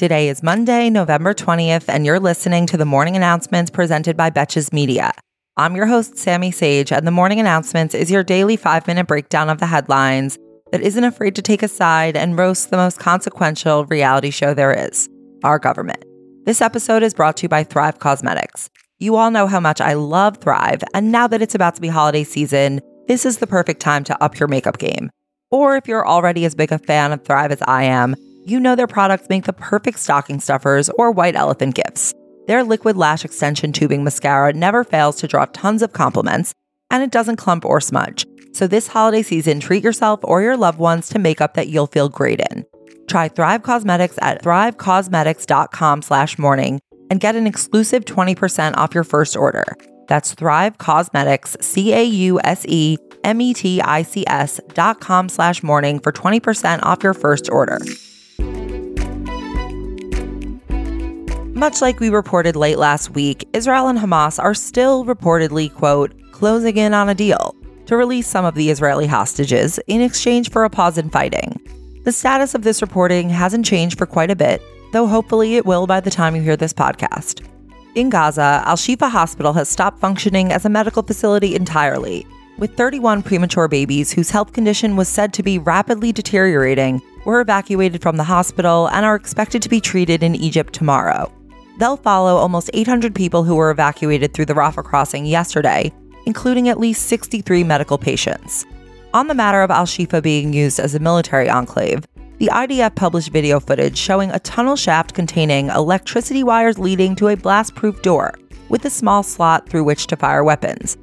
Today is Monday, November 20th, and you're listening to the morning announcements presented by Betches Media. I'm your host, Sami Sage, and the morning announcements is your daily five minute breakdown of the headlines that isn't afraid to take a side and roast the most consequential reality show there is our government. This episode is brought to you by Thrive Causemetics. You all know how much I love Thrive, and now that it's about to be holiday season, this is the perfect time to up your makeup game. Or if you're already as big a fan of Thrive as I am, you know their products make the perfect stocking stuffers or white elephant gifts. Their liquid lash extension tubing mascara never fails to draw tons of compliments, and it doesn't clump or smudge. So this holiday season, treat yourself or your loved ones to makeup that you'll feel great in. Try Thrive Causemetics at thrivecausemetics.com slash morning and get an exclusive 20% off your first order. That's Thrive Causemetics, C-A-U-S-E-M-E-T-I-C-S dot com slash morning for 20% off your first order. Much like we reported late last week, Israel and Hamas are still reportedly, quote, closing in on a deal to release some of the Israeli hostages in exchange for a pause in fighting. The status of this reporting hasn't changed for quite a bit, though hopefully it will by the time you hear this podcast. In Gaza, Al Shifa Hospital has stopped functioning as a medical facility entirely, with 31 premature babies whose health condition was said to be rapidly deteriorating were evacuated from the hospital and are expected to be treated in Egypt tomorrow. They'll follow almost 800 people who were evacuated through the Rafah crossing yesterday, including at least 63 medical patients. On the matter of Al Shifa being used as a military enclave, the IDF published video footage showing a tunnel shaft containing electricity wires leading to a blast proof door with a small slot through which to fire weapons.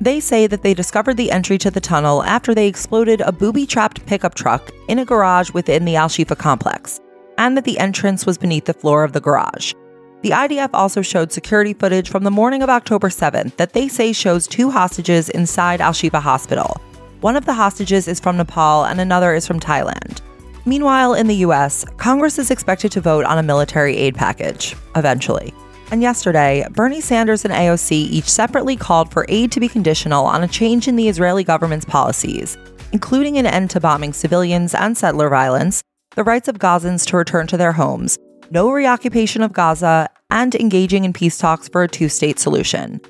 They say that they discovered the entry to the tunnel after they exploded a booby trapped pickup truck in a garage within the Al Shifa complex, and that the entrance was beneath the floor of the garage. The IDF also showed security footage from the morning of October 7th that they say shows two hostages inside Al Shifa Hospital. One of the hostages is from Nepal and another is from Thailand. Meanwhile, in the US, Congress is expected to vote on a military aid package, eventually. And yesterday, Bernie Sanders and AOC each separately called for aid to be conditional on a change in the Israeli government's policies, including an end to bombing civilians and settler violence, the rights of Gazans to return to their homes, no reoccupation of Gaza, and engaging in peace talks for a two state solution.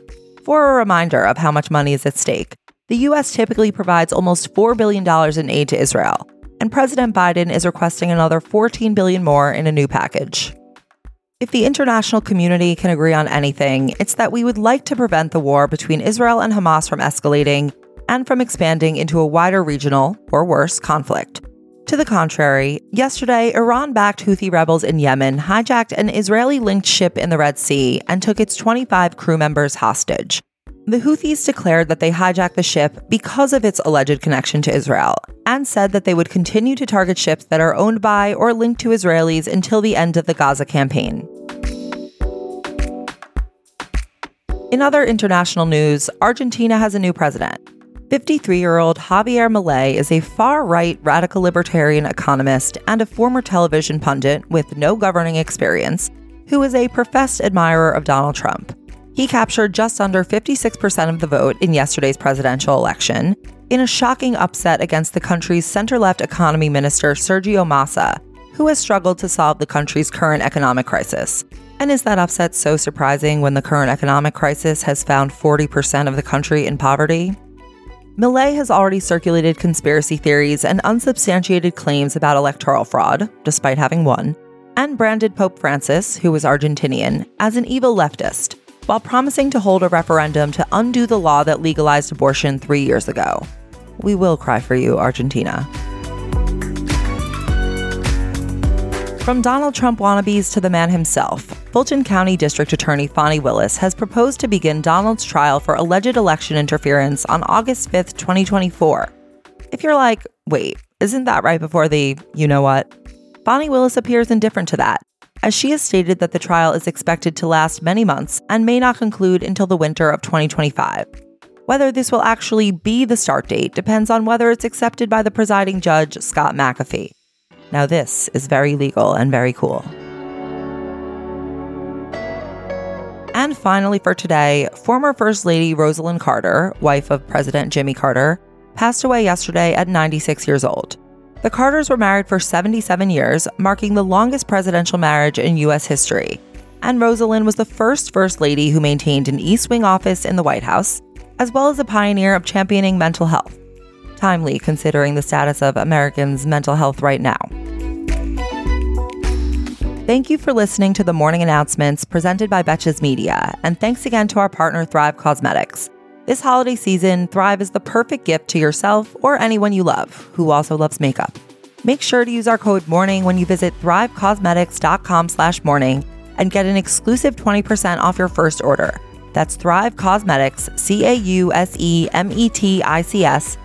For a reminder of how much money is at stake, the U.S. typically provides almost $4 billion in aid to Israel, and President Biden is requesting another 14 billion more in a new package. If the international community can agree on anything, it's that we would like to prevent the war between Israel and Hamas from escalating and from expanding into a wider regional, or worse, conflict. To the contrary, yesterday, Iran backed Houthi rebels in Yemen hijacked an Israeli linked ship in the Red Sea and took its 25 crew members hostage. The Houthis declared that they hijacked the ship because of its alleged connection to Israel and said that they would continue to target ships that are owned by or linked to Israelis until the end of the Gaza campaign. In other international news, Argentina has a new president. 53 year old Javier Milei is a far right radical libertarian economist and a former television pundit with no governing experience who is a professed admirer of Donald Trump. He captured just under 56% of the vote in yesterday's presidential election in a shocking upset against the country's center left economy minister, Sergio Massa, who has struggled to solve the country's current economic crisis. And is that upset so surprising when the current economic crisis has found 40% of the country in poverty? Milei has already circulated conspiracy theories and unsubstantiated claims about electoral fraud, despite having won, and branded Pope Francis, who was Argentinian, as an evil leftist while promising to hold a referendum to undo the law that legalized abortion three years ago. We will cry for you, Argentina. From Donald Trump wannabes to the man himself, Fulton County District Attorney Fani Willis has proposed to begin Donald's trial for alleged election interference on August 5th, 2024. If you're like, wait, isn't that right before the you know what? Fani Willis appears indifferent to that as she has stated that the trial is expected to last many months and may not conclude until the winter of 2025. Whether this will actually be the start date depends on whether it's accepted by the presiding judge, Scott McAfee. Now, this is very legal and very cool. And finally, for today, former First Lady Rosalynn Carter, wife of President Jimmy Carter, passed away yesterday at 96 years old. The Carters were married for 77 years, marking the longest presidential marriage in U.S. history. And Rosalynn was the first First Lady who maintained an East Wing office in the White House, as well as a pioneer of championing mental health. Timely considering the status of Americans' mental health right now. Thank you for listening to the morning announcements presented by Betches Media, and thanks again to our partner Thrive Causemetics. This holiday season, Thrive is the perfect gift to yourself or anyone you love who also loves makeup. Make sure to use our code MORNING when you visit thrivecausemetics.com slash morning and get an exclusive 20% off your first order. That's Thrive Causemetics, C-A-U-S-E-M-E-T-I-C-S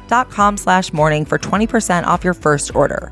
dot com slash morning for 20% off your first order.